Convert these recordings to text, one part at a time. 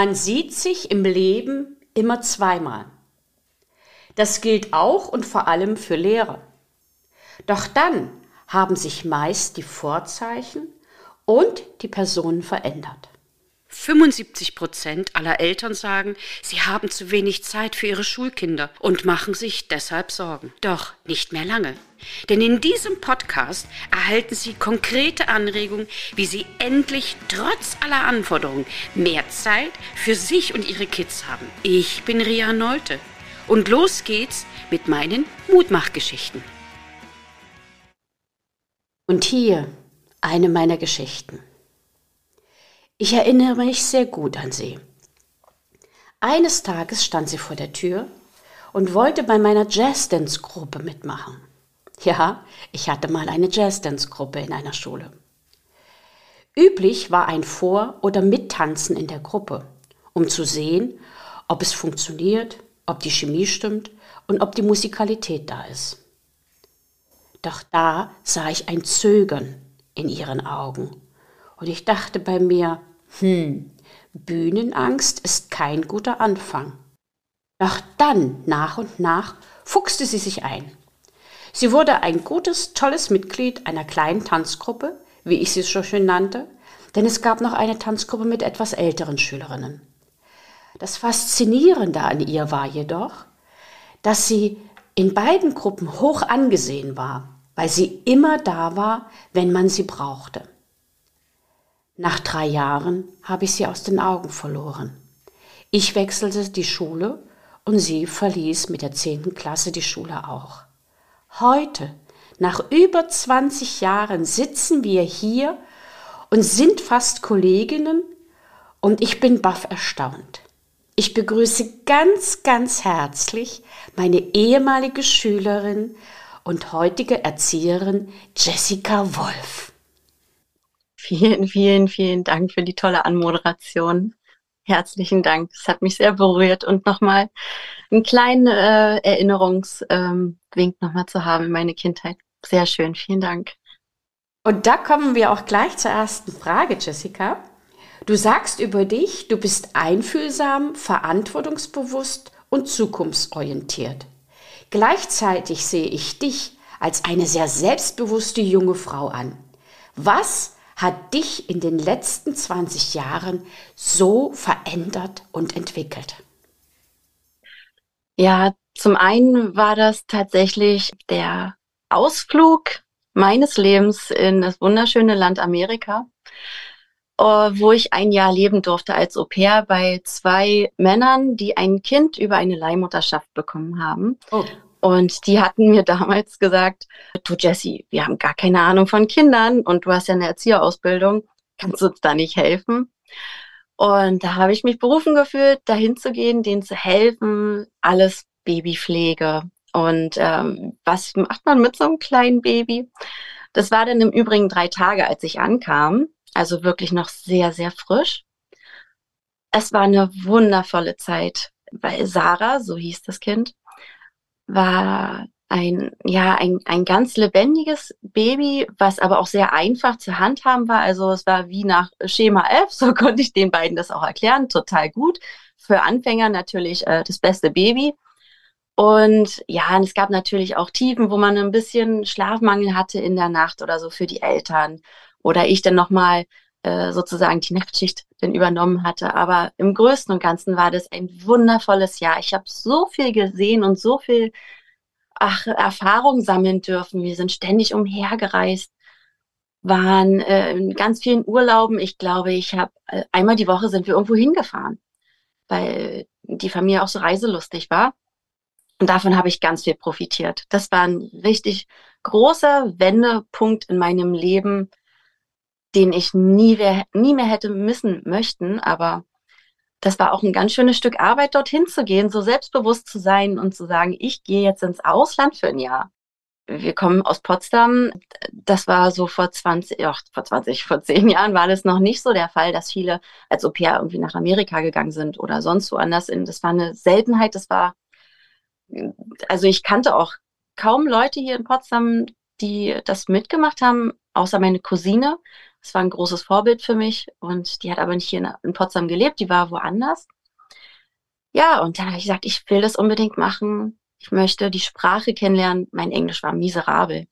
Man sieht sich im Leben immer zweimal. Das gilt auch und vor allem für Lehrer. Doch dann haben sich meist die Vorzeichen und die Personen verändert. 75 Prozent aller Eltern sagen, sie haben zu wenig Zeit für ihre Schulkinder und machen sich deshalb Sorgen. Doch nicht mehr lange. Denn in diesem Podcast erhalten Sie konkrete Anregungen, wie Sie endlich trotz aller Anforderungen mehr Zeit für sich und Ihre Kids haben. Ich bin Ria Neute und los geht's mit meinen Mutmachgeschichten. Und hier eine meiner Geschichten. Ich erinnere mich sehr gut an sie. Eines Tages stand sie vor der Tür und wollte bei meiner Jazzdance-Gruppe mitmachen. Ja, ich hatte mal eine Jazzdance-Gruppe in einer Schule. Üblich war ein Vor- oder Mittanzen in der Gruppe, um zu sehen, ob es funktioniert, ob die Chemie stimmt und ob die Musikalität da ist. Doch da sah ich ein Zögern in ihren Augen und ich dachte bei mir, hm, Bühnenangst ist kein guter Anfang. Doch dann, nach und nach, fuchste sie sich ein. Sie wurde ein gutes, tolles Mitglied einer kleinen Tanzgruppe, wie ich sie so schön nannte, denn es gab noch eine Tanzgruppe mit etwas älteren Schülerinnen. Das Faszinierende an ihr war jedoch, dass sie in beiden Gruppen hoch angesehen war, weil sie immer da war, wenn man sie brauchte. Nach drei Jahren habe ich sie aus den Augen verloren. Ich wechselte die Schule und sie verließ mit der zehnten Klasse die Schule auch. Heute, nach über 20 Jahren, sitzen wir hier und sind fast Kolleginnen und ich bin baff erstaunt. Ich begrüße ganz, ganz herzlich meine ehemalige Schülerin und heutige Erzieherin Jessica Wolf. Vielen, vielen, vielen Dank für die tolle Anmoderation. Herzlichen Dank. Es hat mich sehr berührt und nochmal einen kleinen äh, Erinnerungswink ähm, nochmal zu haben in meine Kindheit. Sehr schön. Vielen Dank. Und da kommen wir auch gleich zur ersten Frage, Jessica. Du sagst über dich, du bist einfühlsam, verantwortungsbewusst und zukunftsorientiert. Gleichzeitig sehe ich dich als eine sehr selbstbewusste junge Frau an. Was hat dich in den letzten 20 Jahren so verändert und entwickelt? Ja, zum einen war das tatsächlich der Ausflug meines Lebens in das wunderschöne Land Amerika, äh, wo ich ein Jahr leben durfte als Au pair bei zwei Männern, die ein Kind über eine Leihmutterschaft bekommen haben. Oh. Und die hatten mir damals gesagt, du Jessie, wir haben gar keine Ahnung von Kindern und du hast ja eine Erzieherausbildung, kannst du uns da nicht helfen? Und da habe ich mich berufen gefühlt, dahin zu gehen, denen zu helfen, alles Babypflege. Und ähm, was macht man mit so einem kleinen Baby? Das war dann im Übrigen drei Tage, als ich ankam, also wirklich noch sehr, sehr frisch. Es war eine wundervolle Zeit, weil Sarah, so hieß das Kind, war ein, ja, ein, ein ganz lebendiges Baby, was aber auch sehr einfach zu handhaben war. Also es war wie nach Schema F, so konnte ich den beiden das auch erklären, total gut. Für Anfänger natürlich äh, das beste Baby. Und ja, und es gab natürlich auch Tiefen, wo man ein bisschen Schlafmangel hatte in der Nacht oder so für die Eltern. Oder ich dann nochmal äh, sozusagen die Nachtschicht dann übernommen hatte. Aber im Größten und Ganzen war das ein wundervolles Jahr. Ich habe so viel gesehen und so viel ach, Erfahrung sammeln dürfen. Wir sind ständig umhergereist, waren äh, in ganz vielen Urlauben. Ich glaube, ich habe äh, einmal die Woche sind wir irgendwo hingefahren, weil die Familie auch so reiselustig war. Und davon habe ich ganz viel profitiert. Das war ein richtig großer Wendepunkt in meinem Leben, den ich nie mehr, nie mehr hätte missen möchten. Aber das war auch ein ganz schönes Stück Arbeit, dorthin zu gehen, so selbstbewusst zu sein und zu sagen, ich gehe jetzt ins Ausland für ein Jahr. Wir kommen aus Potsdam. Das war so vor 20, ach, vor 20, vor 10 Jahren war das noch nicht so der Fall, dass viele als Au pair irgendwie nach Amerika gegangen sind oder sonst woanders. Das war eine Seltenheit. Das war, also ich kannte auch kaum Leute hier in Potsdam, die das mitgemacht haben, außer meine Cousine Das war ein großes Vorbild für mich und die hat aber nicht hier in Potsdam gelebt, die war woanders. Ja, und dann habe ich gesagt, ich will das unbedingt machen. Ich möchte die Sprache kennenlernen. Mein Englisch war miserabel.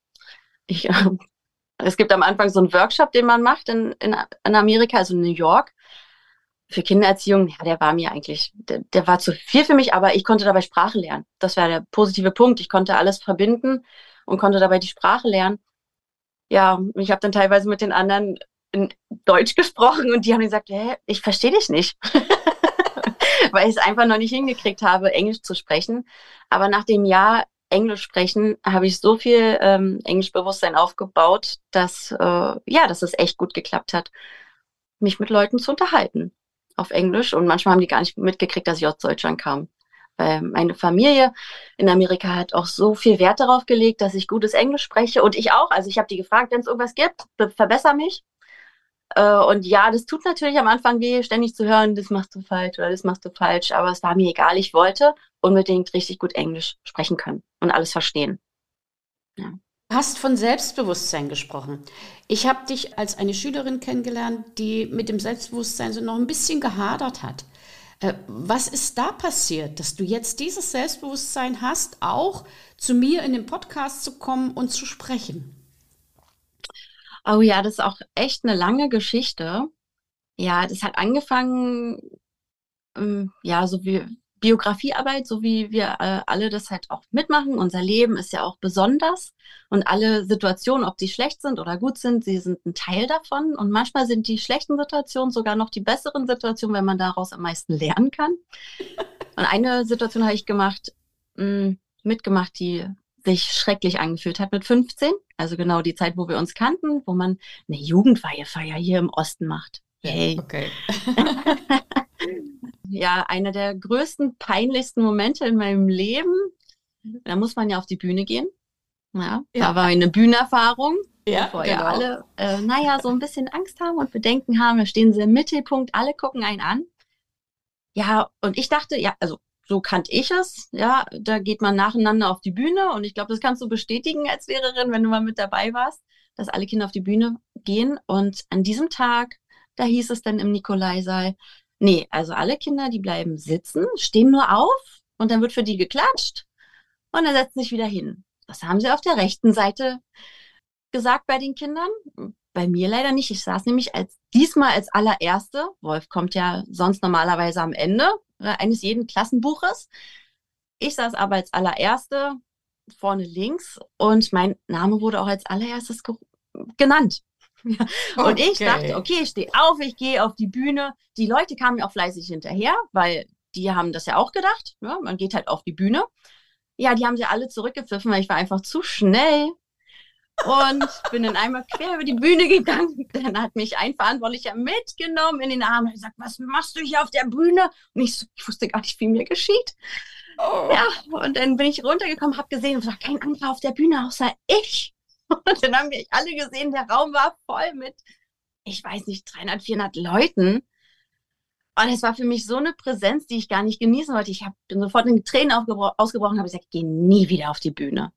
Ich, äh, es gibt am Anfang so einen Workshop, den man macht in, in, in Amerika, also in New York für Kindererziehung, ja, der war mir eigentlich, der, der, war zu viel für mich, aber ich konnte dabei Sprache lernen. Das war der positive Punkt. Ich konnte alles verbinden und konnte dabei die Sprache lernen. Ja, ich habe dann teilweise mit den anderen in Deutsch gesprochen und die haben gesagt, hä, ich verstehe dich nicht. Weil ich es einfach noch nicht hingekriegt habe, Englisch zu sprechen. Aber nach dem Jahr Englisch sprechen habe ich so viel ähm, Englischbewusstsein aufgebaut, dass äh, ja, dass es echt gut geklappt hat, mich mit Leuten zu unterhalten auf Englisch und manchmal haben die gar nicht mitgekriegt, dass ich aus Deutschland kam. Meine Familie in Amerika hat auch so viel Wert darauf gelegt, dass ich gutes Englisch spreche und ich auch. Also ich habe die gefragt, wenn es irgendwas gibt, verbessere mich. Äh, und ja, das tut natürlich am Anfang weh, ständig zu hören, das machst du falsch oder das machst du falsch. Aber es war mir egal. Ich wollte unbedingt richtig gut Englisch sprechen können und alles verstehen. Ja hast von Selbstbewusstsein gesprochen. Ich habe dich als eine Schülerin kennengelernt, die mit dem Selbstbewusstsein so noch ein bisschen gehadert hat. Äh, was ist da passiert, dass du jetzt dieses Selbstbewusstsein hast, auch zu mir in den Podcast zu kommen und zu sprechen? Oh ja, das ist auch echt eine lange Geschichte. Ja, das hat angefangen, ähm, ja, so wie Biografiearbeit, so wie wir äh, alle das halt auch mitmachen. Unser Leben ist ja auch besonders und alle Situationen, ob sie schlecht sind oder gut sind, sie sind ein Teil davon. Und manchmal sind die schlechten Situationen sogar noch die besseren Situationen, wenn man daraus am meisten lernen kann. Und eine Situation habe ich gemacht, mh, hm, mitgemacht, die sich schrecklich angefühlt hat mit 15. Also genau die Zeit, wo wir uns kannten, wo man eine Jugendweihefeier hier im Osten macht. Hey. Okay. ja, einer der größten, peinlichsten Momente in meinem Leben. Da muss man ja auf die Bühne gehen. Ja, ja. da war eine Bühnenerfahrung, ja, bevor genau. ja alle, äh, naja, so ein bisschen Angst haben und Bedenken haben. Da stehen sie im Mittelpunkt, alle gucken einen an. Ja, und ich dachte, ja, also so kannte ich es. Ja, da geht man nacheinander auf die Bühne und ich glaube, das kannst du bestätigen als Lehrerin, wenn du mal mit dabei warst, dass alle Kinder auf die Bühne gehen. Und an diesem Tag, da hieß es dann im Nikolaisaal, Nee, also alle Kinder, die bleiben sitzen, stehen nur auf und dann wird für die geklatscht und dann setzen sich wieder hin. Das haben sie auf der rechten Seite gesagt bei den Kindern. Bei mir leider nicht. Ich saß nämlich als diesmal als allererste. Wolf kommt ja sonst normalerweise am Ende äh, eines jeden Klassenbuches. Ich saß aber als allererste vorne links und mein Name wurde auch als allererstes genannt. Und okay. ich dachte, okay, ich stehe auf, ich gehe auf die Bühne. Die Leute kamen mir auch fleißig hinterher, weil die haben das ja auch gedacht. Ja, man geht halt auf die Bühne. Ja, die haben sie alle zurückgepfiffen, weil ich war einfach zu schnell und bin dann einmal quer über die Bühne gegangen. Dann hat mich ein Verantwortlicher mitgenommen in den Arm und gesagt, was machst du hier auf der Bühne? Und ich, so, ich wusste gar nicht, wie mir geschieht. Oh. Ja, und dann bin ich runtergekommen, habe gesehen, es war kein anderer auf der Bühne außer ich. Und dann haben wir alle gesehen, der Raum war voll mit, ich weiß nicht, 300, 400 Leuten. Und es war für mich so eine Präsenz, die ich gar nicht genießen wollte. Ich hab, bin sofort in Tränen ausgebrochen und habe gesagt, ich gehe nie wieder auf die Bühne.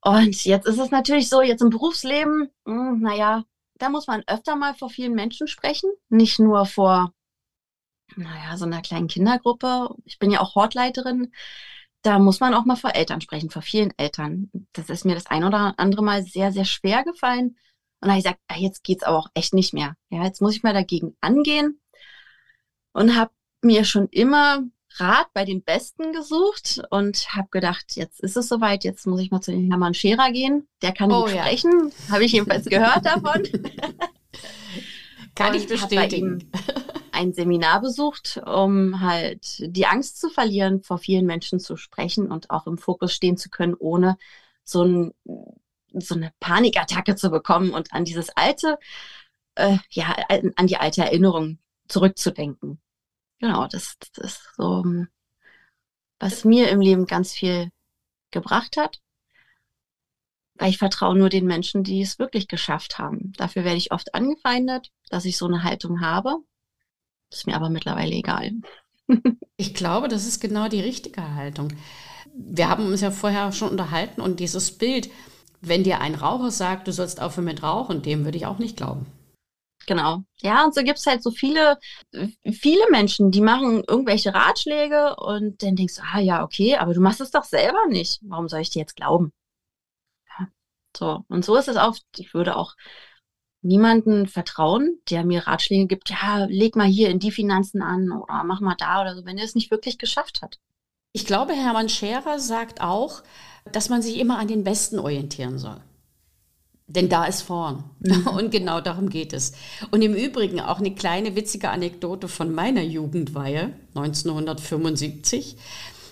Und jetzt ist es natürlich so, jetzt im Berufsleben, mh, hm, naja, da muss man öfter mal vor vielen Menschen sprechen, nicht nur vor, naja, so einer kleinen Kindergruppe. Ich bin ja auch Hortleiterin da muss man auch mal vor Eltern sprechen, vor vielen Eltern. Das ist mir das ein oder andere Mal sehr, sehr schwer gefallen. Und da habe ich gesagt, ah, jetzt geht's aber auch echt nicht mehr. Ja, jetzt muss ich mal dagegen angehen und habe mir schon immer Rat bei den Besten gesucht und habe gedacht, jetzt ist es soweit, jetzt muss ich mal zu den Hermann Scherer gehen. Der kann oh, gut ja. sprechen, habe ich jedenfalls gehört davon. kann und ich bestätigen ein Seminar besucht, um halt die Angst zu verlieren, vor vielen Menschen zu sprechen und auch im Fokus stehen zu können, ohne so, ein, so eine Panikattacke zu bekommen und an dieses alte, äh, ja, an die alte Erinnerung zurückzudenken. Genau, das, das ist so, was mir im Leben ganz viel gebracht hat. Weil ich vertraue nur den Menschen, die es wirklich geschafft haben. Dafür werde ich oft angefeindet, dass ich so eine Haltung habe. Ist mir aber mittlerweile egal. ich glaube, das ist genau die richtige Haltung. Wir haben uns ja vorher schon unterhalten und dieses Bild, Wenn dir ein Raucher sagt, du sollst aufhören mit Rauchen, dem würde ich auch nicht glauben. Genau. Ja, und so gibt es halt so viele, viele Menschen, die machen irgendwelche Ratschläge und dann denkst du, ah ja, okay, aber du machst es doch selber nicht. Warum soll ich dir jetzt glauben? Ja, so, und so ist es oft. Ich würde auch niemanden vertrauen, der mir Ratschläge gibt, ja, leg mal hier in die Finanzen an oder mach mal da oder so, wenn er es nicht wirklich geschafft hat. Ich glaube, Hermann Scherer sagt auch, dass man sich immer an den Besten orientieren soll. Denn da ist vorn. Mhm. Und genau darum geht es. Und im Übrigen auch eine kleine witzige Anekdote von meiner Jugendweihe 1975.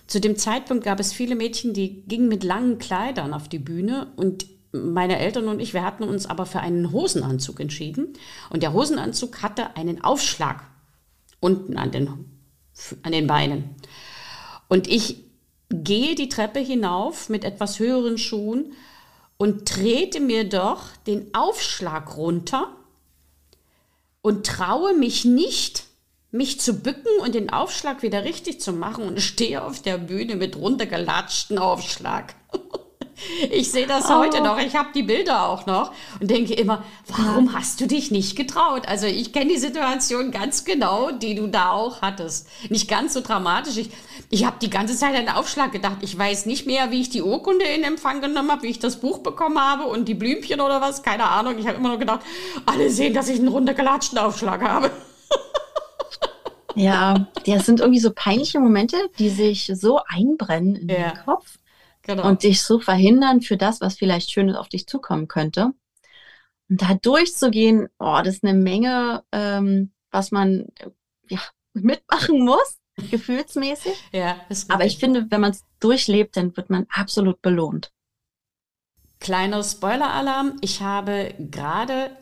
Zu dem Zeitpunkt gab es viele Mädchen, die gingen mit langen Kleidern auf die Bühne und meine Eltern und ich, wir hatten uns aber für einen Hosenanzug entschieden. Und der Hosenanzug hatte einen Aufschlag unten an den, an den Beinen. Und ich gehe die Treppe hinauf mit etwas höheren Schuhen und trete mir doch den Aufschlag runter und traue mich nicht, mich zu bücken und den Aufschlag wieder richtig zu machen und stehe auf der Bühne mit runtergelatschten Aufschlag. Ich sehe das oh. heute noch. Ich habe die Bilder auch noch und denke immer, warum hast du dich nicht getraut? Also ich kenne die Situation ganz genau, die du da auch hattest. Nicht ganz so dramatisch. Ich, ich habe die ganze Zeit an den Aufschlag gedacht. Ich weiß nicht mehr, wie ich die Urkunde in Empfang genommen habe, wie ich das Buch bekommen habe und die Blümchen oder was. Keine Ahnung. Ich habe immer nur gedacht, alle sehen, dass ich einen runtergelatschten Aufschlag habe. Ja, das sind irgendwie so peinliche Momente, die sich so einbrennen in ja. den Kopf. Genau. Und dich so verhindern für das, was vielleicht Schönes auf dich zukommen könnte. Und da durchzugehen, oh, das ist eine Menge, ähm, was man ja, mitmachen muss, gefühlsmäßig. ja, Aber ich finde, wenn man es durchlebt, dann wird man absolut belohnt. Kleiner Spoiler-Alarm. Ich habe gerade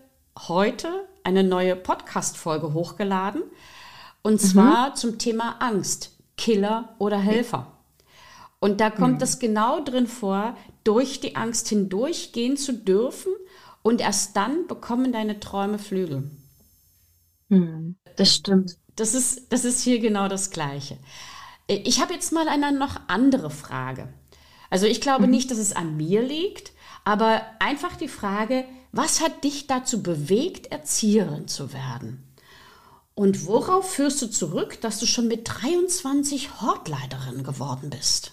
heute eine neue Podcast-Folge hochgeladen. Und mhm. zwar zum Thema Angst. Killer oder Helfer. Und da kommt mhm. es genau drin vor, durch die Angst hindurchgehen zu dürfen und erst dann bekommen deine Träume Flügel. Mhm. Das stimmt. Das ist, das ist hier genau das Gleiche. Ich habe jetzt mal eine noch andere Frage. Also ich glaube mhm. nicht, dass es an mir liegt, aber einfach die Frage, was hat dich dazu bewegt, Erzieherin zu werden? Und worauf führst du zurück, dass du schon mit 23 Hortleiterin geworden bist?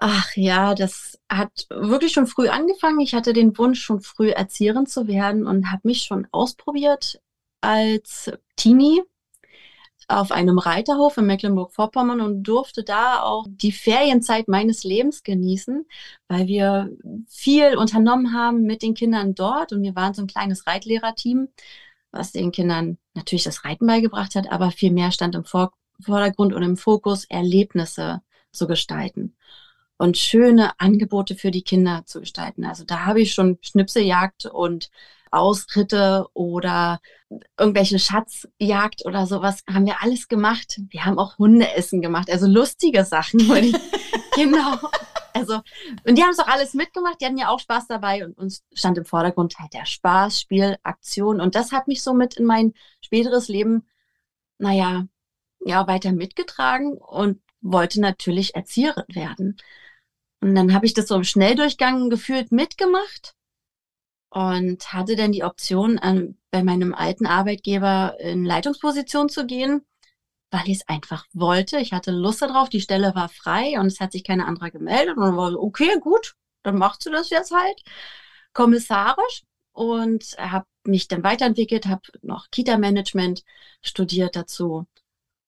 Ach ja, das hat wirklich schon früh angefangen. Ich hatte den Wunsch, schon früh Erzieherin zu werden und habe mich schon ausprobiert als Teenie auf einem Reiterhof in Mecklenburg-Vorpommern und durfte da auch die Ferienzeit meines Lebens genießen, weil wir viel unternommen haben mit den Kindern dort und wir waren so ein kleines Reitlehrerteam, was den Kindern natürlich das Reiten beigebracht hat, aber viel mehr stand im Vordergrund und im Fokus, Erlebnisse zu gestalten und schöne Angebote für die Kinder zu gestalten. Also da habe ich schon Schnipseljagd und Ausritte oder irgendwelche Schatzjagd oder sowas haben wir alles gemacht. Wir haben auch Hundeessen gemacht, also lustige Sachen. genau. Also, und die haben es auch alles mitgemacht, die hatten ja auch Spaß dabei und uns stand im Vordergrund halt der Spaß, Spiel, Aktion. Und das hat mich somit in mein späteres Leben, naja, ja, weiter mitgetragen und wollte natürlich Erzieherin werden. Und dann habe ich das so im Schnelldurchgang gefühlt mitgemacht und hatte dann die Option, ähm, bei meinem alten Arbeitgeber in Leitungsposition zu gehen, weil ich es einfach wollte. Ich hatte Lust darauf, die Stelle war frei und es hat sich keine andere gemeldet. Und dann war so, okay, gut, dann machst du das jetzt halt kommissarisch und habe mich dann weiterentwickelt, habe noch Kita-Management studiert dazu.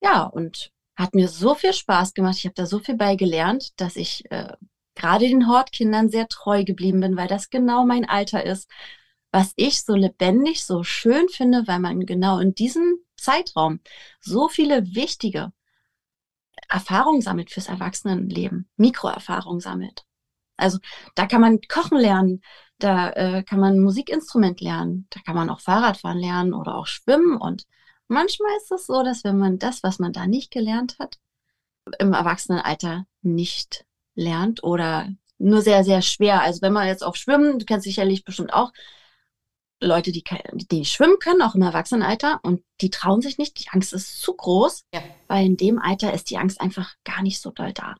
Ja, und hat mir so viel Spaß gemacht. Ich habe da so viel bei gelernt, dass ich äh, gerade den Hortkindern sehr treu geblieben bin, weil das genau mein Alter ist, was ich so lebendig, so schön finde, weil man genau in diesem Zeitraum so viele wichtige Erfahrungen sammelt fürs Erwachsenenleben, Mikroerfahrungen sammelt. Also da kann man kochen lernen, da äh, kann man Musikinstrument lernen, da kann man auch Fahrradfahren lernen oder auch schwimmen. Und manchmal ist es so, dass wenn man das, was man da nicht gelernt hat, im Erwachsenenalter nicht lernt oder nur sehr, sehr schwer. Also wenn man jetzt auf Schwimmen, du kennst sicherlich bestimmt auch Leute, die, die schwimmen können, auch im Erwachsenenalter, und die trauen sich nicht. Die Angst ist zu groß, ja. weil in dem Alter ist die Angst einfach gar nicht so doll da.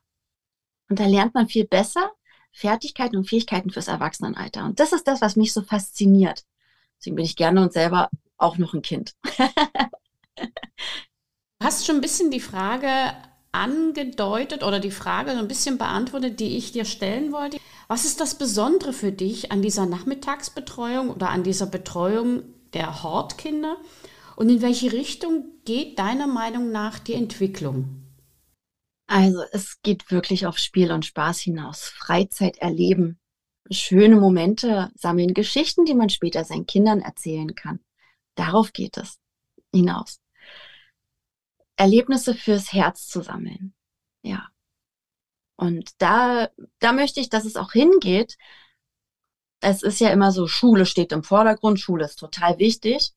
Und da lernt man viel besser, Fertigkeiten und Fähigkeiten fürs Erwachsenenalter. Und das ist das, was mich so fasziniert. Deswegen bin ich gerne und selber auch noch ein Kind. du hast schon ein bisschen die Frage angedeutet oder die Frage so ein bisschen beantwortet, die ich dir stellen wollte. Was ist das Besondere für dich an dieser Nachmittagsbetreuung oder an dieser Betreuung der Hortkinder? Und in welche Richtung geht deiner Meinung nach die Entwicklung? Also es geht wirklich auf Spiel und Spaß hinaus. Freizeit erleben, schöne Momente sammeln, Geschichten, die man später seinen Kindern erzählen kann. Darauf geht es hinaus. Erlebnisse fürs Herz zu sammeln. Ja. Und da, da möchte ich, dass es auch hingeht. Es ist ja immer so, Schule steht im Vordergrund, Schule ist total wichtig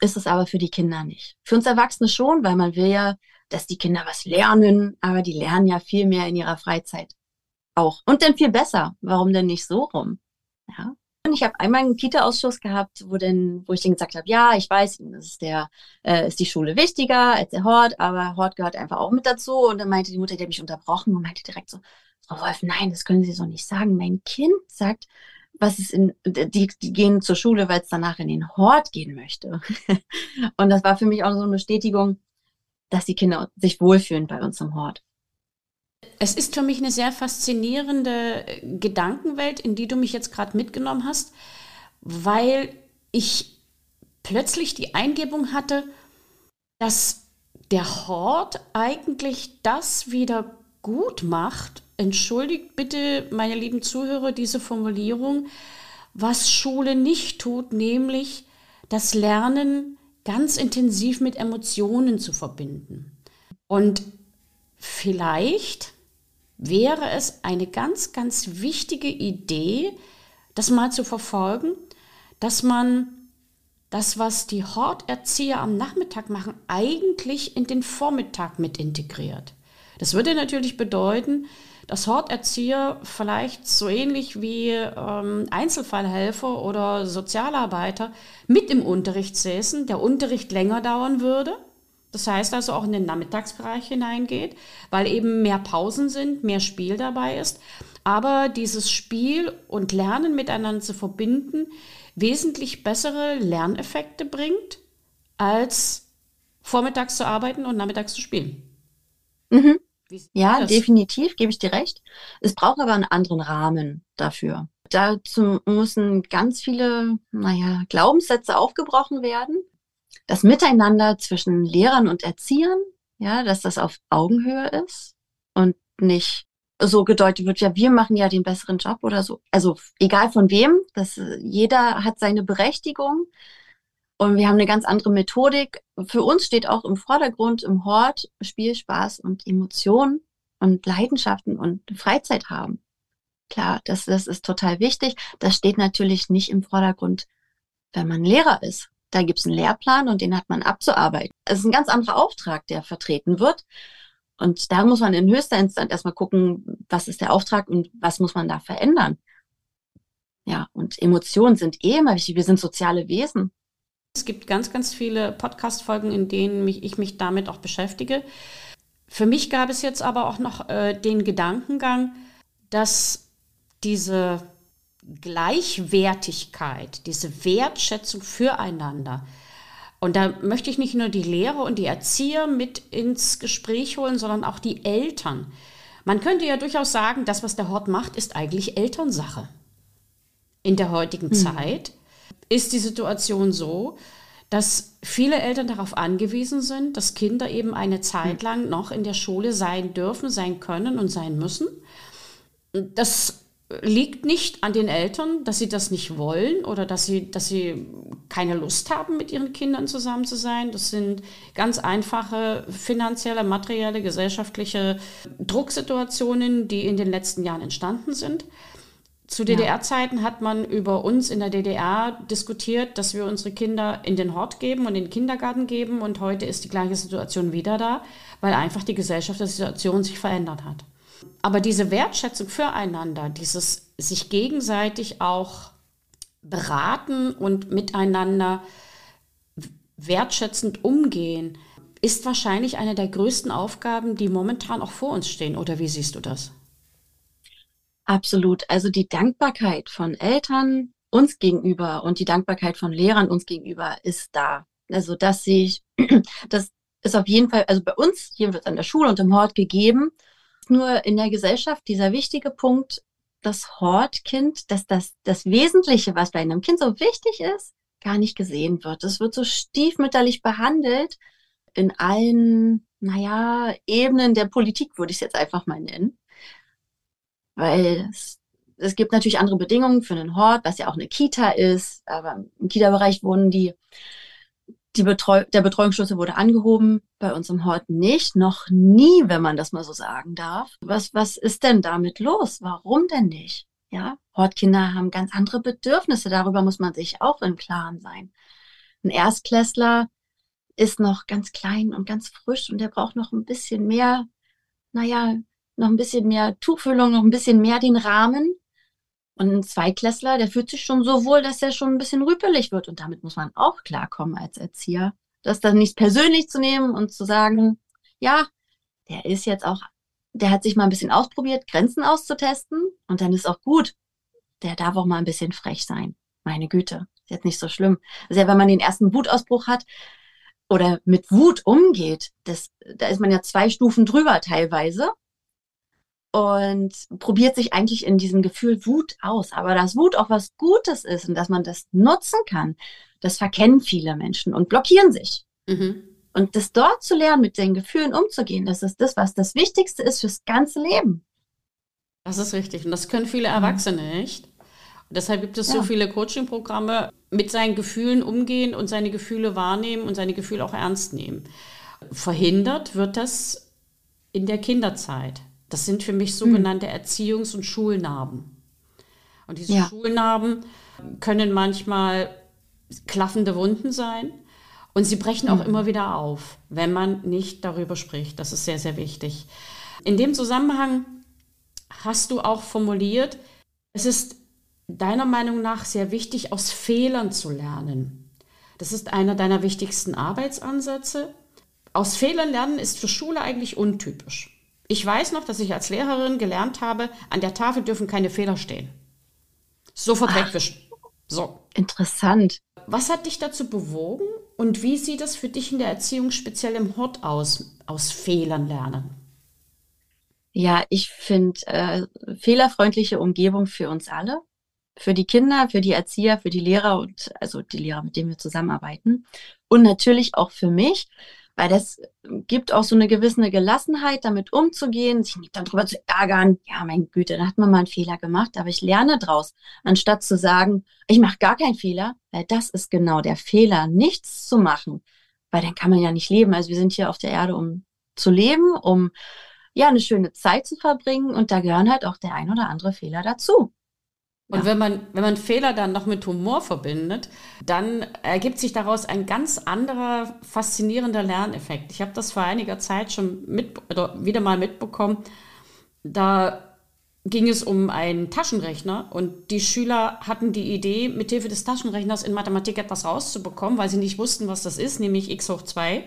ist es aber für die Kinder nicht. Für uns Erwachsene schon, weil man will ja, dass die Kinder was lernen, aber die lernen ja viel mehr in ihrer Freizeit auch. Und dann viel besser. Warum denn nicht so rum? Ja. Ich habe einmal einen Kita-Ausschuss gehabt, wo denn, wo ich dann gesagt habe, ja, ich weiß, ist der, äh, ist die Schule wichtiger als der Hort, aber Hort gehört einfach auch mit dazu. Und dann meinte die Mutter, die hat mich unterbrochen und meinte direkt so, Frau Wolf, nein, das können Sie so nicht sagen. Mein Kind sagt, was ist in, die, die gehen zur Schule, weil es danach in den Hort gehen möchte. und das war für mich auch so eine Bestätigung, dass die Kinder sich wohlfühlen bei uns im Hort. Es ist für mich eine sehr faszinierende Gedankenwelt, in die du mich jetzt gerade mitgenommen hast, weil ich plötzlich die Eingebung hatte, dass der Hort eigentlich das wieder gut macht, entschuldigt bitte, meine lieben Zuhörer, diese Formulierung, was Schule nicht tut, nämlich das Lernen ganz intensiv mit Emotionen zu verbinden. Und vielleicht wäre es eine ganz, ganz wichtige Idee, das mal zu verfolgen, dass man das, was die Horterzieher am Nachmittag machen, eigentlich in den Vormittag mit integriert. Das würde natürlich bedeuten, dass Horterzieher vielleicht so ähnlich wie ähm, Einzelfallhelfer oder Sozialarbeiter mit im Unterricht säßen, der Unterricht länger dauern würde. Das heißt also auch in den Nachmittagsbereich hineingeht, weil eben mehr Pausen sind, mehr Spiel dabei ist. Aber dieses Spiel und Lernen miteinander zu verbinden, wesentlich bessere Lerneffekte bringt, als vormittags zu arbeiten und nachmittags zu spielen. Mhm. Ja, definitiv, gebe ich dir recht. Es braucht aber einen anderen Rahmen dafür. Dazu müssen ganz viele, naja, Glaubenssätze aufgebrochen werden. Das Miteinander zwischen Lehrern und Erziehern, ja, dass das auf Augenhöhe ist und nicht so gedeutet wird, ja, wir machen ja den besseren Job oder so. Also egal von wem, das, jeder hat seine Berechtigung. Und wir haben eine ganz andere Methodik. Für uns steht auch im Vordergrund im Hort Spiel, Spaß und Emotionen und Leidenschaften und Freizeit haben. Klar, das, das ist total wichtig. Das steht natürlich nicht im Vordergrund, wenn man Lehrer ist. Da gibt es einen Lehrplan und den hat man abzuarbeiten. Es ist ein ganz anderer Auftrag, der vertreten wird. Und da muss man in höchster Instanz erstmal gucken, was ist der Auftrag und was muss man da verändern. Ja, und Emotionen sind eh immer wichtig. Wir sind soziale Wesen. Es gibt ganz, ganz viele Podcast-Folgen, in denen mich, ich mich damit auch beschäftige. Für mich gab es jetzt aber auch noch äh, den Gedankengang, dass diese Gleichwertigkeit, diese Wertschätzung füreinander, und da möchte ich nicht nur die Lehrer und die Erzieher mit ins Gespräch holen, sondern auch die Eltern. Man könnte ja durchaus sagen, das, was der Hort macht, ist eigentlich Elternsache. In der heutigen mhm. Zeit ist die Situation so, dass viele Eltern darauf angewiesen sind, dass Kinder eben eine Zeit hm. lang noch in der Schule sein dürfen, sein können und sein müssen. Das liegt nicht an den Eltern, dass sie das nicht wollen oder dass sie, dass sie keine Lust haben, mit ihren Kindern zusammen zu sein. Das sind ganz einfache finanzielle, materielle, gesellschaftliche Drucksituationen, die in den letzten Jahren entstanden sind. Zu DDR-Zeiten hat man über uns in der DDR diskutiert, dass wir unsere Kinder in den Hort geben und in den Kindergarten geben. Und heute ist die gleiche Situation wieder da, weil einfach die gesellschaftliche Situation sich verändert hat. Aber diese Wertschätzung füreinander, dieses sich gegenseitig auch beraten und miteinander wertschätzend umgehen, ist wahrscheinlich eine der größten Aufgaben, die momentan auch vor uns stehen. Oder wie siehst du das? Absolut. Also die Dankbarkeit von Eltern uns gegenüber und die Dankbarkeit von Lehrern uns gegenüber ist da. Also das sehe ich, das ist auf jeden Fall, also bei uns, hier wird es an der Schule und im Hort gegeben, nur in der Gesellschaft dieser wichtige Punkt, das Hortkind, dass das, das Wesentliche, was bei einem Kind so wichtig ist, gar nicht gesehen wird. Es wird so stiefmütterlich behandelt in allen, naja, Ebenen der Politik, würde ich es jetzt einfach mal nennen. Weil es, es gibt natürlich andere Bedingungen für einen Hort, was ja auch eine Kita ist, aber im Kita-Bereich die die Betreu der Betreuungsschlüssel wurde angehoben, bei uns im Hort nicht, noch nie, wenn man das mal so sagen darf. Was, was ist denn damit los? Warum denn nicht? Ja, Hortkinder haben ganz andere Bedürfnisse, darüber muss man sich auch im Klaren sein. Ein Erstklässler ist noch ganz klein und ganz frisch und der braucht noch ein bisschen mehr, naja, noch ein bisschen mehr Tuchfüllung, noch ein bisschen mehr den Rahmen. Und ein Zweiklässler, der fühlt sich schon so wohl, dass er schon ein bisschen rüpelig wird. Und damit muss man auch klarkommen als Erzieher. Das dann nicht persönlich zu nehmen und zu sagen, ja, der ist jetzt auch, der hat sich mal ein bisschen ausprobiert, Grenzen auszutesten. Und dann ist auch gut. Der darf auch mal ein bisschen frech sein. Meine Güte, ist jetzt nicht so schlimm. Also ja, wenn man den ersten Wutausbruch hat oder mit Wut umgeht, das, da ist man ja zwei Stufen drüber teilweise und probiert sich eigentlich in diesem Gefühl Wut aus. Aber dass Wut auch was Gutes ist und dass man das nutzen kann, das verkennen viele Menschen und blockieren sich. Mhm. Und das dort zu lernen, mit den Gefühlen umzugehen, das ist das, was das Wichtigste ist fürs ganze Leben. Das ist richtig. Und das können viele mhm. Erwachsene mhm. nicht. Und deshalb gibt es ja. so viele Coaching-Programme, mit seinen Gefühlen umgehen und seine Gefühle wahrnehmen und seine Gefühle auch ernst nehmen. Verhindert wird das in der Kinderzeit. Das sind für mich sogenannte hm. Erziehungs- und Schulnarben. Und diese ja. Schulnarben können manchmal klaffende Wunden sein. Und sie brechen auch mhm. immer wieder auf, wenn man nicht darüber spricht. Das ist sehr, sehr wichtig. In dem Zusammenhang hast du auch formuliert, es ist deiner Meinung nach sehr wichtig, aus Fehlern zu lernen. Das ist einer deiner wichtigsten Arbeitsansätze. Aus Fehlern lernen ist für Schule eigentlich untypisch. Ich weiß noch, dass ich als Lehrerin gelernt habe, an der Tafel dürfen keine Fehler stehen. Sofort Ach, wegwischen. So. Interessant. Was hat dich dazu bewogen und wie sieht es für dich in der Erziehung speziell im Hort aus, aus Fehlern lernen? Ja, ich finde äh, fehlerfreundliche Umgebung für uns alle, für die Kinder, für die Erzieher, für die Lehrer und also die Lehrer, mit denen wir zusammenarbeiten und natürlich auch für mich, weil das gibt auch so eine gewisse Gelassenheit, damit umzugehen, sich nicht darüber zu ärgern. Ja, mein Güte, da hat man mal einen Fehler gemacht, aber ich lerne draus, anstatt zu sagen, ich mache gar keinen Fehler, weil das ist genau der Fehler, nichts zu machen, weil dann kann man ja nicht leben. Also wir sind hier auf der Erde, um zu leben, um ja eine schöne Zeit zu verbringen und da gehören halt auch der ein oder andere Fehler dazu. Und ja. wenn man, wenn man Fehler dann noch mit Humor verbindet, dann ergibt sich daraus ein ganz anderer, faszinierender Lerneffekt. Ich habe das vor einiger Zeit schon mit, wieder mal mitbekommen. Da ging es um einen Taschenrechner und die Schüler hatten die Idee, mithilfe des Taschenrechners in Mathematik etwas rauszubekommen, weil sie nicht wussten, was das ist, nämlich x hoch 2.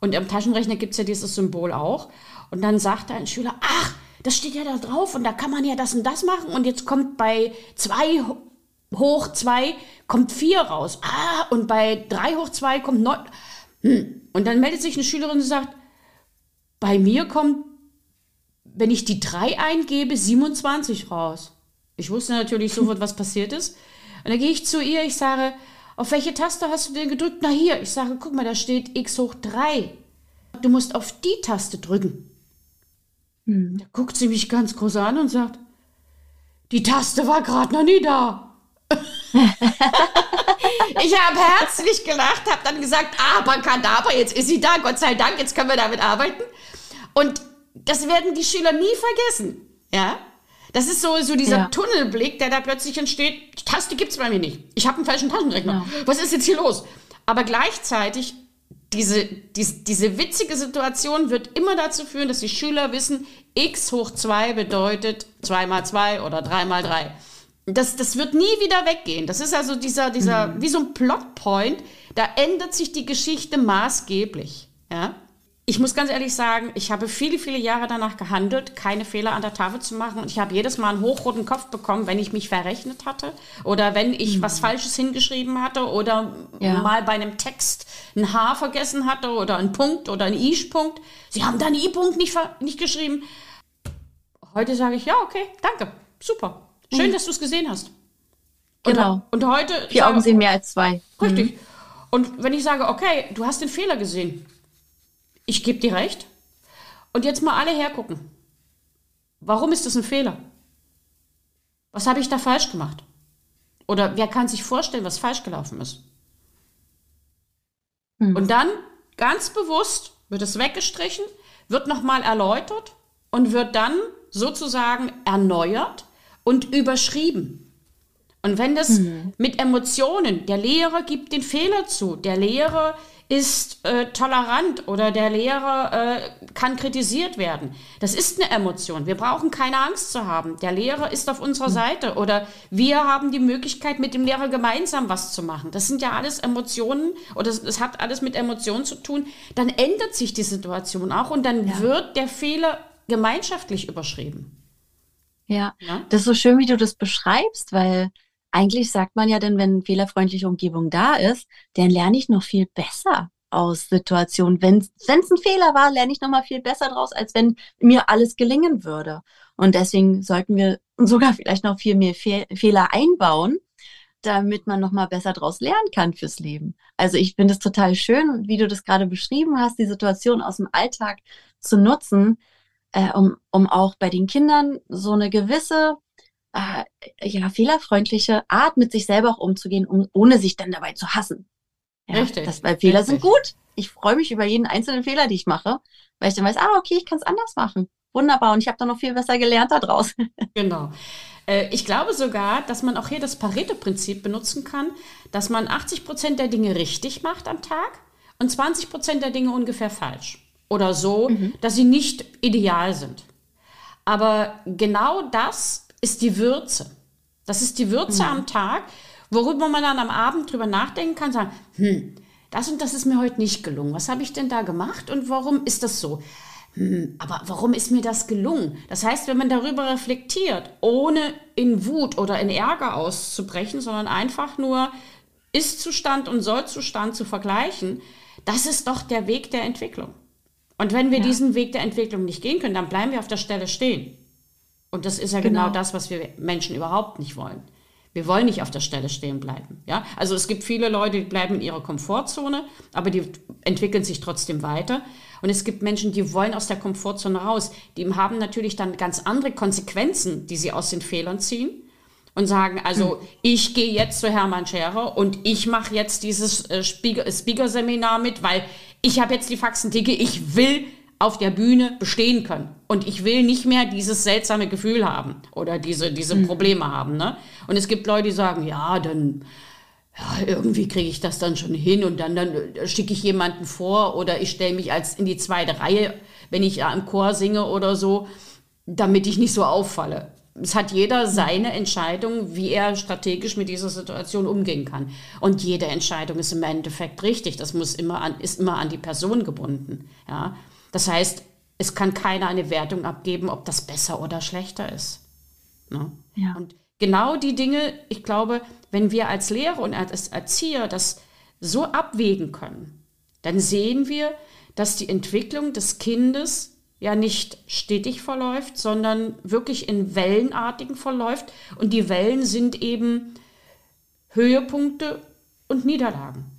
Und im Taschenrechner gibt es ja dieses Symbol auch. Und dann sagte ein Schüler, ach, das steht ja da drauf und da kann man ja das und das machen und jetzt kommt bei 2 hoch 2 kommt 4 raus. Ah, und bei 3 hoch 2 kommt 9. Hm. Und dann meldet sich eine Schülerin und sagt, bei mir kommt, wenn ich die 3 eingebe, 27 raus. Ich wusste natürlich sofort, was passiert ist. Und dann gehe ich zu ihr, ich sage, auf welche Taste hast du denn gedrückt? Na hier, ich sage, guck mal, da steht x hoch 3. Du musst auf die Taste drücken. Hm. Da guckt sie mich ganz groß an und sagt, die Taste war gerade noch nie da. ich habe herzlich gelacht, habe dann gesagt, aber Kadaver, jetzt ist sie da, Gott sei Dank, jetzt können wir damit arbeiten. Und das werden die Schüler nie vergessen. Ja, das ist so, so dieser ja. Tunnelblick, der da plötzlich entsteht. Die Taste gibt es bei mir nicht. Ich habe einen falschen Taschenrechner. Ja. Was ist jetzt hier los? Aber gleichzeitig diese, diese, diese witzige Situation wird immer dazu führen, dass die Schüler wissen, x hoch 2 bedeutet 2 mal 2 oder 3 mal 3. Das, das wird nie wieder weggehen. Das ist also dieser, dieser mhm. wie so ein Plotpoint, da ändert sich die Geschichte maßgeblich. Ja? Ich muss ganz ehrlich sagen, ich habe viele, viele Jahre danach gehandelt, keine Fehler an der Tafel zu machen. Und ich habe jedes Mal einen hochroten Kopf bekommen, wenn ich mich verrechnet hatte oder wenn ich mhm. was Falsches hingeschrieben hatte oder ja. mal bei einem Text ein H vergessen hatte oder einen Punkt oder einen I-Punkt. Sie haben da einen I-Punkt nicht, nicht geschrieben. Heute sage ich, ja, okay, danke, super. Schön, mhm. dass du es gesehen hast. Und, genau. Und heute. Vier sage, Augen sehen mehr als zwei. Richtig. Mhm. Und wenn ich sage, okay, du hast den Fehler gesehen, ich gebe dir recht. Und jetzt mal alle hergucken. Warum ist das ein Fehler? Was habe ich da falsch gemacht? Oder wer kann sich vorstellen, was falsch gelaufen ist? Mhm. Und dann ganz bewusst wird es weggestrichen, wird nochmal erläutert und wird dann sozusagen erneuert und überschrieben. Und wenn das mhm. mit Emotionen, der Lehrer gibt den Fehler zu, der Lehrer ist äh, tolerant oder der Lehrer äh, kann kritisiert werden. Das ist eine Emotion. Wir brauchen keine Angst zu haben. Der Lehrer ist auf unserer. Seite oder wir haben die Möglichkeit, mit dem Lehrer gemeinsam was zu machen. Das sind ja alles Emotionen oder es hat alles mit Emotionen zu tun. Dann ändert sich die Situation auch und dann ja. wird der Fehler gemeinschaftlich überschrieben. Ja. ja, das ist so schön, wie du das beschreibst, weil eigentlich sagt man ja dann, wenn fehlerfreundliche Umgebung da ist, dann lerne ich noch viel besser aus Situationen. Wenn es ein Fehler war, lerne ich noch mal viel besser draus, als wenn mir alles gelingen würde. Und deswegen sollten wir sogar vielleicht noch viel mehr Fe Fehler einbauen, damit man noch mal besser draus lernen kann fürs Leben. Also ich finde es total schön, wie du das gerade beschrieben hast, die Situation aus dem Alltag zu nutzen, äh, um, um auch bei den Kindern so eine gewisse äh, ja, fehlerfreundliche Art mit sich selber auch umzugehen, um, ohne sich dann dabei zu hassen. Ja, Richtig. Das, weil Fehler Richtig. sind gut. Ich freue mich über jeden einzelnen Fehler, die ich mache, weil ich dann weiß, ah, okay, ich kann es anders machen. Wunderbar. Und ich habe dann noch viel besser gelernt daraus. Genau. Äh, ich glaube sogar, dass man auch hier das Pareto-Prinzip benutzen kann, dass man 80 Prozent der Dinge richtig macht am Tag und 20 Prozent der Dinge ungefähr falsch. Oder so, mhm. dass sie nicht ideal sind. Aber genau das ist die Würze. Das ist die Würze mhm. am Tag, worüber man dann am Abend drüber nachdenken kann, sagen, hm, das und das ist mir heute nicht gelungen. Was habe ich denn da gemacht und warum ist das so? Hm, aber warum ist mir das gelungen? Das heißt, wenn man darüber reflektiert, ohne in Wut oder in Ärger auszubrechen, sondern einfach nur Ist-Zustand und Soll-Zustand zu vergleichen, das ist doch der Weg der Entwicklung. Und wenn wir ja. diesen Weg der Entwicklung nicht gehen können, dann bleiben wir auf der Stelle stehen. Und das ist ja genau. genau das, was wir Menschen überhaupt nicht wollen. Wir wollen nicht auf der Stelle stehen bleiben. Ja? Also es gibt viele Leute, die bleiben in ihrer Komfortzone, aber die entwickeln sich trotzdem weiter. Und es gibt Menschen, die wollen aus der Komfortzone raus. Die haben natürlich dann ganz andere Konsequenzen, die sie aus den Fehlern ziehen und sagen, also hm. ich gehe jetzt zu Hermann Scherer und ich mache jetzt dieses äh, Speaker-Seminar mit, weil ich habe jetzt die Faxen dicke, ich will auf der Bühne bestehen können. Und ich will nicht mehr dieses seltsame Gefühl haben oder diese, diese mhm. Probleme haben. Ne? Und es gibt Leute, die sagen, ja, dann ja, irgendwie kriege ich das dann schon hin und dann, dann äh, schicke ich jemanden vor oder ich stelle mich als in die zweite Reihe, wenn ich ja im Chor singe oder so, damit ich nicht so auffalle. Es hat jeder mhm. seine Entscheidung, wie er strategisch mit dieser Situation umgehen kann. Und jede Entscheidung ist im Endeffekt richtig. Das muss immer an, ist immer an die Person gebunden. Ja. Das heißt, es kann keiner eine Wertung abgeben, ob das besser oder schlechter ist. Ne? Ja. Und genau die Dinge, ich glaube, wenn wir als Lehrer und als Erzieher das so abwägen können, dann sehen wir, dass die Entwicklung des Kindes ja nicht stetig verläuft, sondern wirklich in wellenartigen verläuft. Und die Wellen sind eben Höhepunkte und Niederlagen.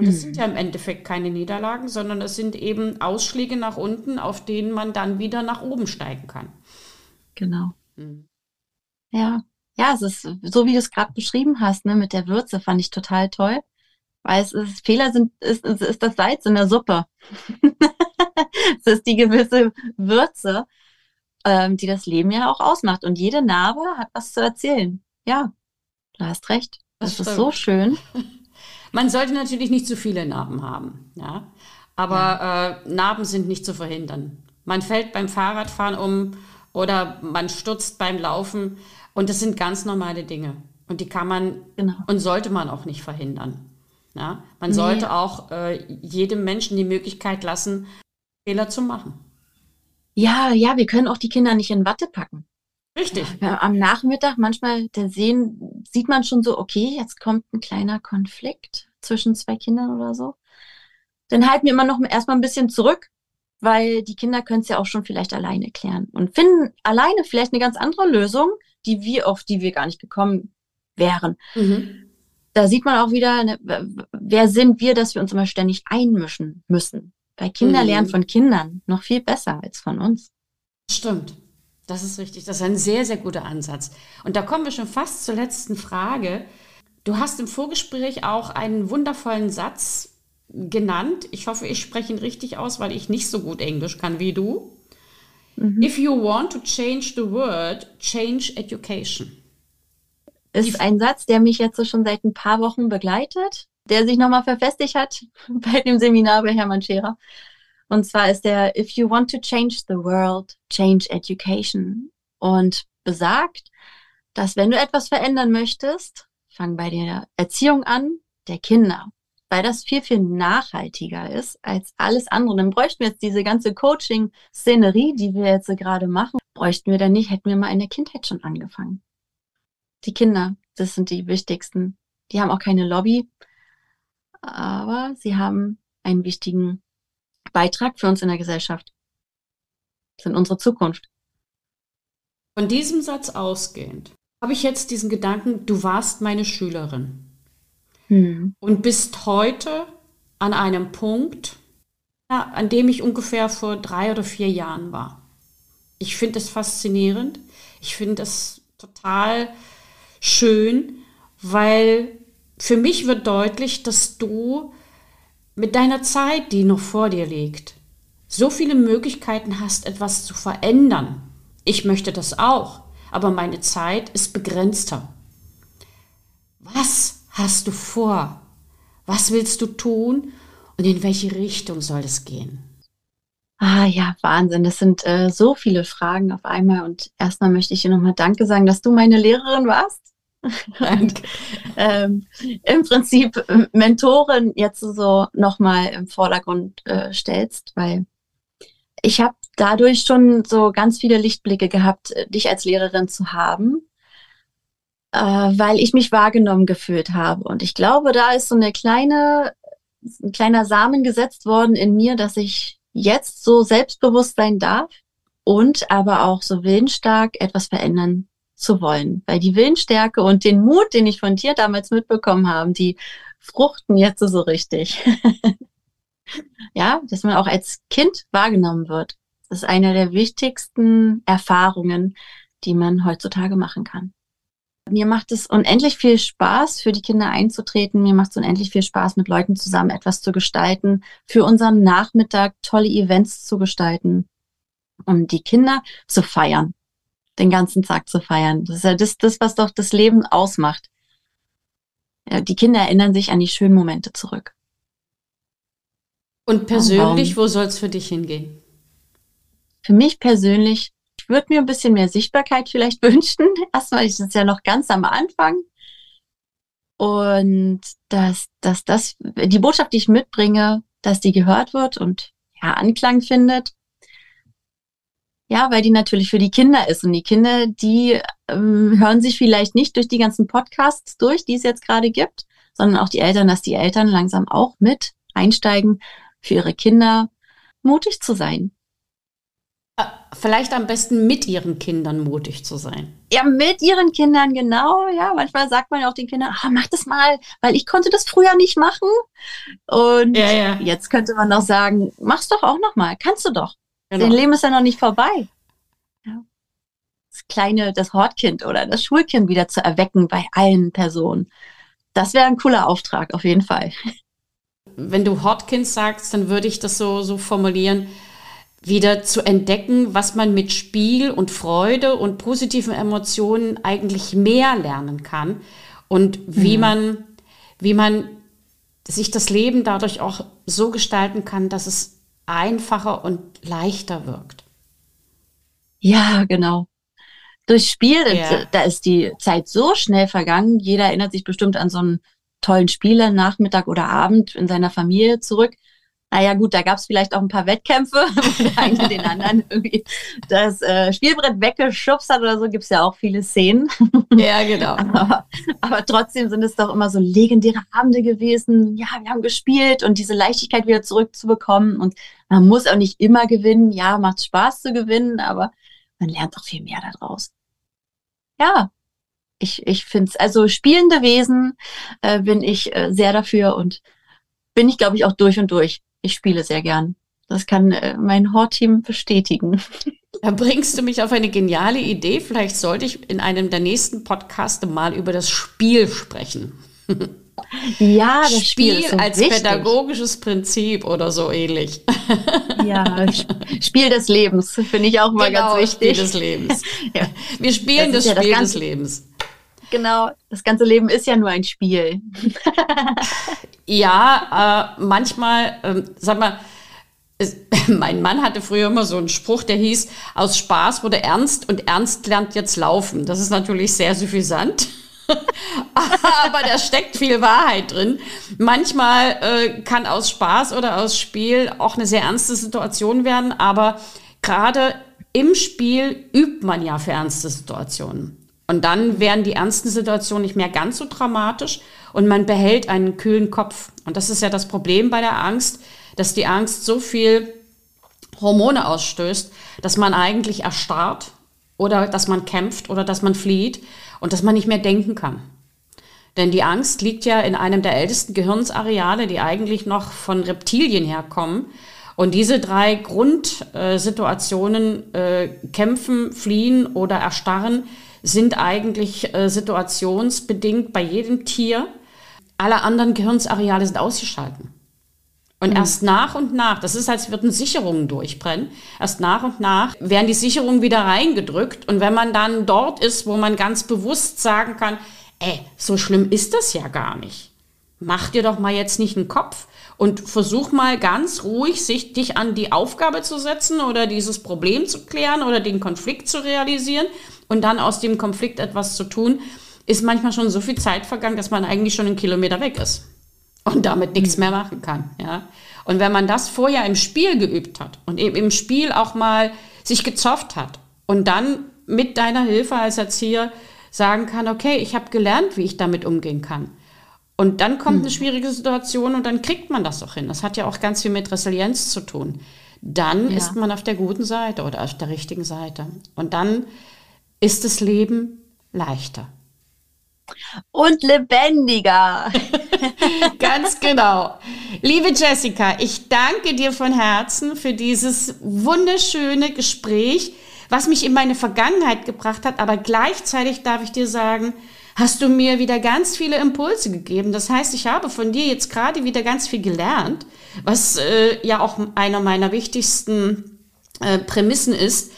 Und es sind ja im Endeffekt keine Niederlagen, sondern es sind eben Ausschläge nach unten, auf denen man dann wieder nach oben steigen kann. Genau. Mhm. Ja, ja, es ist so, wie du es gerade beschrieben hast, ne, mit der Würze, fand ich total toll. Weil es ist, Fehler sind, ist, ist, ist das Salz in der Suppe. es ist die gewisse Würze, ähm, die das Leben ja auch ausmacht. Und jede Narbe hat was zu erzählen. Ja, du hast recht. Das, das ist so schön. Man sollte natürlich nicht zu viele Narben haben, ja. Aber ja. Äh, Narben sind nicht zu verhindern. Man fällt beim Fahrradfahren um oder man stürzt beim Laufen und das sind ganz normale Dinge. Und die kann man genau. und sollte man auch nicht verhindern. Ja? Man nee. sollte auch äh, jedem Menschen die Möglichkeit lassen, Fehler zu machen. Ja, ja, wir können auch die Kinder nicht in Watte packen. Richtig. Ja, am Nachmittag manchmal, da sehen, sieht man schon so, okay, jetzt kommt ein kleiner Konflikt zwischen zwei Kindern oder so. Dann halten wir immer noch erstmal ein bisschen zurück, weil die Kinder können es ja auch schon vielleicht alleine klären und finden alleine vielleicht eine ganz andere Lösung, die wir auf die wir gar nicht gekommen wären. Mhm. Da sieht man auch wieder, ne, wer sind wir, dass wir uns immer ständig einmischen müssen. Weil Kinder mhm. lernen von Kindern noch viel besser als von uns. Stimmt. Das ist richtig. Das ist ein sehr, sehr guter Ansatz. Und da kommen wir schon fast zur letzten Frage. Du hast im Vorgespräch auch einen wundervollen Satz genannt. Ich hoffe, ich spreche ihn richtig aus, weil ich nicht so gut Englisch kann wie du. Mhm. If you want to change the world, change education. Ist ein Satz, der mich jetzt so schon seit ein paar Wochen begleitet, der sich nochmal verfestigt hat bei dem Seminar bei Hermann Scherer. Und zwar ist der If you want to change the world, change education. Und besagt, dass wenn du etwas verändern möchtest, fang bei der Erziehung an, der Kinder weil das viel, viel nachhaltiger ist als alles andere. Dann bräuchten wir jetzt diese ganze Coaching-Szenerie, die wir jetzt gerade machen, bräuchten wir dann nicht, hätten wir mal in der Kindheit schon angefangen. Die Kinder, das sind die wichtigsten. Die haben auch keine Lobby, aber sie haben einen wichtigen Beitrag für uns in der Gesellschaft. Das sind unsere Zukunft. Von diesem Satz ausgehend habe ich jetzt diesen Gedanken, du warst meine Schülerin. Hm. Und bist heute an einem Punkt, an dem ich ungefähr vor drei oder vier Jahren war. Ich finde es faszinierend. Ich finde es total schön, weil für mich wird deutlich, dass du mit deiner Zeit, die noch vor dir liegt, so viele Möglichkeiten hast, etwas zu verändern. Ich möchte das auch, aber meine Zeit ist begrenzter. Was hast du vor? Was willst du tun und in welche Richtung soll es gehen? Ah ja, Wahnsinn. Das sind äh, so viele Fragen auf einmal. Und erstmal möchte ich dir nochmal Danke sagen, dass du meine Lehrerin warst. und, ähm, im Prinzip äh, Mentorin jetzt so nochmal im Vordergrund äh, stellst, weil ich habe dadurch schon so ganz viele Lichtblicke gehabt, äh, dich als Lehrerin zu haben äh, weil ich mich wahrgenommen gefühlt habe. Und ich glaube, da ist so eine kleine, ein kleiner Samen gesetzt worden in mir, dass ich jetzt so selbstbewusst sein darf und aber auch so willensstark etwas verändern zu wollen. Weil die Willensstärke und den Mut, den ich von dir damals mitbekommen habe, die fruchten jetzt so richtig. ja, dass man auch als Kind wahrgenommen wird. Das ist eine der wichtigsten Erfahrungen, die man heutzutage machen kann. Mir macht es unendlich viel Spaß, für die Kinder einzutreten. Mir macht es unendlich viel Spaß, mit Leuten zusammen etwas zu gestalten, für unseren Nachmittag tolle Events zu gestalten, um die Kinder zu feiern, den ganzen Tag zu feiern. Das ist ja das, das was doch das Leben ausmacht. Ja, die Kinder erinnern sich an die schönen Momente zurück. Und persönlich, wo soll es für dich hingehen? Für mich persönlich würde mir ein bisschen mehr Sichtbarkeit vielleicht wünschen. Erstmal ist es ja noch ganz am Anfang. Und dass, dass das, die Botschaft, die ich mitbringe, dass die gehört wird und ja, Anklang findet. Ja, weil die natürlich für die Kinder ist. Und die Kinder, die ähm, hören sich vielleicht nicht durch die ganzen Podcasts durch, die es jetzt gerade gibt, sondern auch die Eltern, dass die Eltern langsam auch mit einsteigen, für ihre Kinder mutig zu sein. Vielleicht am besten mit ihren Kindern mutig zu sein. Ja, mit ihren Kindern, genau. Ja, manchmal sagt man ja auch den Kindern, ah, mach das mal, weil ich konnte das früher nicht machen. Und ja, ja. jetzt könnte man noch sagen, mach's doch auch noch mal, kannst du doch. Genau. Dein Leben ist ja noch nicht vorbei. Ja. Das kleine, das Hortkind oder das Schulkind wieder zu erwecken bei allen Personen. Das wäre ein cooler Auftrag, auf jeden Fall. Wenn du Hortkind sagst, dann würde ich das so, so formulieren, wieder zu entdecken, was man mit Spiel und Freude und positiven Emotionen eigentlich mehr lernen kann und wie mhm. man, wie man sich das Leben dadurch auch so gestalten kann, dass es einfacher und leichter wirkt. Ja, genau. Durch Spiel, ja. da ist die Zeit so schnell vergangen. Jeder erinnert sich bestimmt an so ein tollen Spiele, Nachmittag oder Abend in seiner Familie zurück. Naja gut, da gab es vielleicht auch ein paar Wettkämpfe, wo der eine den anderen irgendwie das äh, Spielbrett weggeschubst hat oder so, gibt es ja auch viele Szenen. Ja, genau. aber, aber trotzdem sind es doch immer so legendäre Abende gewesen. Ja, wir haben gespielt und diese Leichtigkeit wieder zurückzubekommen. Und man muss auch nicht immer gewinnen. Ja, macht Spaß zu gewinnen, aber man lernt doch viel mehr daraus. Ja, ich, ich finde es, also spielende Wesen äh, bin ich äh, sehr dafür und bin ich, glaube ich, auch durch und durch ich spiele sehr gern. Das kann äh, mein Horteam bestätigen. Da bringst du mich auf eine geniale Idee. Vielleicht sollte ich in einem der nächsten Podcasts mal über das Spiel sprechen. Ja, das Spiel, Spiel so als wichtig. pädagogisches Prinzip oder so ähnlich. Ja, Spiel des Lebens finde ich auch mal genau, ganz wichtig. Spiel des Lebens. Ja. Wir spielen das, Das ja das Spiel des Lebens. Genau, das ganze Leben ist ja nur ein Spiel. Ja, äh, manchmal, ähm, sag mal, es, mein Mann hatte früher immer so einen Spruch, der hieß, aus Spaß wurde ernst und ernst lernt jetzt laufen. Das ist natürlich sehr suffisant. Aber da steckt viel Wahrheit drin. Manchmal äh, kann aus Spaß oder aus Spiel auch eine sehr ernste Situation werden, aber gerade im Spiel übt man ja für ernste Situationen. Und dann werden die ernsten Situationen nicht mehr ganz so dramatisch und man behält einen kühlen Kopf. Und das ist ja das Problem bei der Angst, dass die Angst so viel Hormone ausstößt, dass man eigentlich erstarrt oder dass man kämpft oder dass man flieht und dass man nicht mehr denken kann. Denn die Angst liegt ja in einem der ältesten Gehirnsareale, die eigentlich noch von Reptilien herkommen. Und diese drei Grundsituationen, äh, kämpfen, fliehen oder erstarren, sind eigentlich äh, situationsbedingt bei jedem Tier. Alle anderen Gehirnsareale sind ausgeschalten. Und erst nach und nach, das ist, als würden Sicherungen durchbrennen, erst nach und nach werden die Sicherungen wieder reingedrückt. Und wenn man dann dort ist, wo man ganz bewusst sagen kann, ey, so schlimm ist das ja gar nicht. Mach dir doch mal jetzt nicht einen Kopf und versuch mal ganz ruhig, sich dich an die Aufgabe zu setzen oder dieses Problem zu klären oder den Konflikt zu realisieren und dann aus dem Konflikt etwas zu tun, ist manchmal schon so viel Zeit vergangen, dass man eigentlich schon einen Kilometer weg ist und damit nichts mehr machen kann. Ja? Und wenn man das vorher im Spiel geübt hat und eben im Spiel auch mal sich gezofft hat und dann mit deiner Hilfe als Erzieher sagen kann, okay, ich habe gelernt, wie ich damit umgehen kann. Und dann kommt eine schwierige Situation und dann kriegt man das auch hin. Das hat ja auch ganz viel mit Resilienz zu tun. Dann Ja. ist man auf der guten Seite oder auf der richtigen Seite. Und dann ist das Leben leichter. Und lebendiger. Ganz genau. Liebe Jessica, ich danke dir von Herzen für dieses wunderschöne Gespräch, was mich in meine Vergangenheit gebracht hat, aber gleichzeitig darf ich dir sagen, hast du mir wieder ganz viele Impulse gegeben. Das heißt, ich habe von dir jetzt gerade wieder ganz viel gelernt, was äh, ja auch einer meiner wichtigsten äh, Prämissen ist,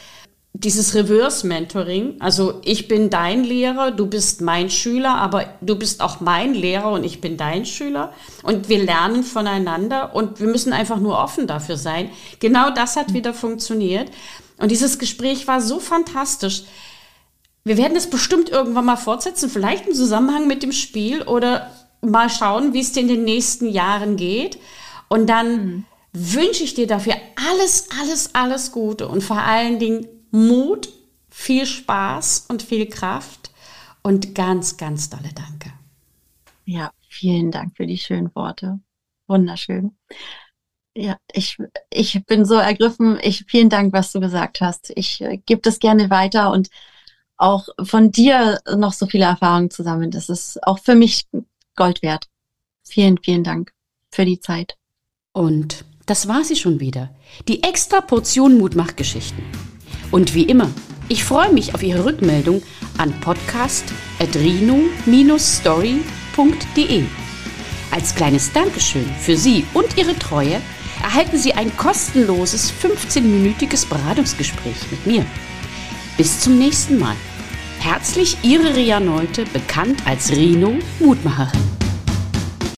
dieses Reverse-Mentoring. Also ich bin dein Lehrer, du bist mein Schüler, aber du bist auch mein Lehrer und ich bin dein Schüler. Und wir lernen voneinander und wir müssen einfach nur offen dafür sein. Genau das hat wieder funktioniert. Und dieses Gespräch war so fantastisch. Wir werden es bestimmt irgendwann mal fortsetzen, vielleicht im Zusammenhang mit dem Spiel oder mal schauen, wie es dir in den nächsten Jahren geht. Und dann wünsche ich dir dafür alles, alles, alles Gute und vor allen Dingen Mut, viel Spaß und viel Kraft und ganz, ganz dolle Danke. Ja, vielen Dank für die schönen Worte. Wunderschön. Ja, ich, ich bin so ergriffen. Ich, vielen Dank, was du gesagt hast. Ich äh, gebe das gerne weiter und auch von dir noch so viele Erfahrungen zusammen. Das ist auch für mich Gold wert. Vielen, vielen Dank für die Zeit. Und das war sie schon wieder. Die extra Portion Mutmachgeschichten. Und wie immer, ich freue mich auf Ihre Rückmeldung an podcast.rino-story.de. Als kleines Dankeschön für Sie und Ihre Treue erhalten Sie ein kostenloses 15-minütiges Beratungsgespräch mit mir. Bis zum nächsten Mal. Herzlich Ihre Ria Neute, bekannt als Rino Mutmacherin.